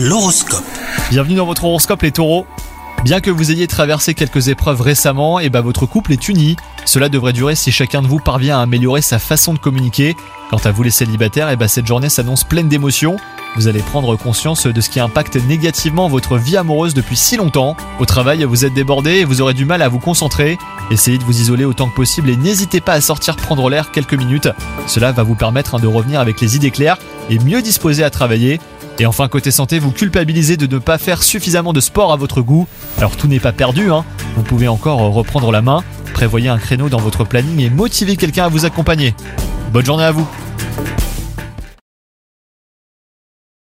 L'horoscope. Bienvenue dans votre horoscope les taureaux. Bien que vous ayez traversé quelques épreuves récemment, et bah votre couple est uni. Cela devrait durer si chacun de vous parvient à améliorer sa façon de communiquer. Quant à vous les célibataires, et bah cette journée s'annonce pleine d'émotions. Vous allez prendre conscience de ce qui impacte négativement votre vie amoureuse depuis si longtemps. Au travail, vous êtes débordé et vous aurez du mal à vous concentrer. Essayez de vous isoler autant que possible et n'hésitez pas à sortir prendre l'air quelques minutes. Cela va vous permettre hein, de revenir avec les idées claires et mieux disposé à travailler. Et enfin, côté santé, vous culpabilisez de ne pas faire suffisamment de sport à votre goût. Alors tout n'est pas perdu, hein. vous pouvez encore reprendre la main, prévoyez un créneau dans votre planning et motivez quelqu'un à vous accompagner. Bonne journée à vous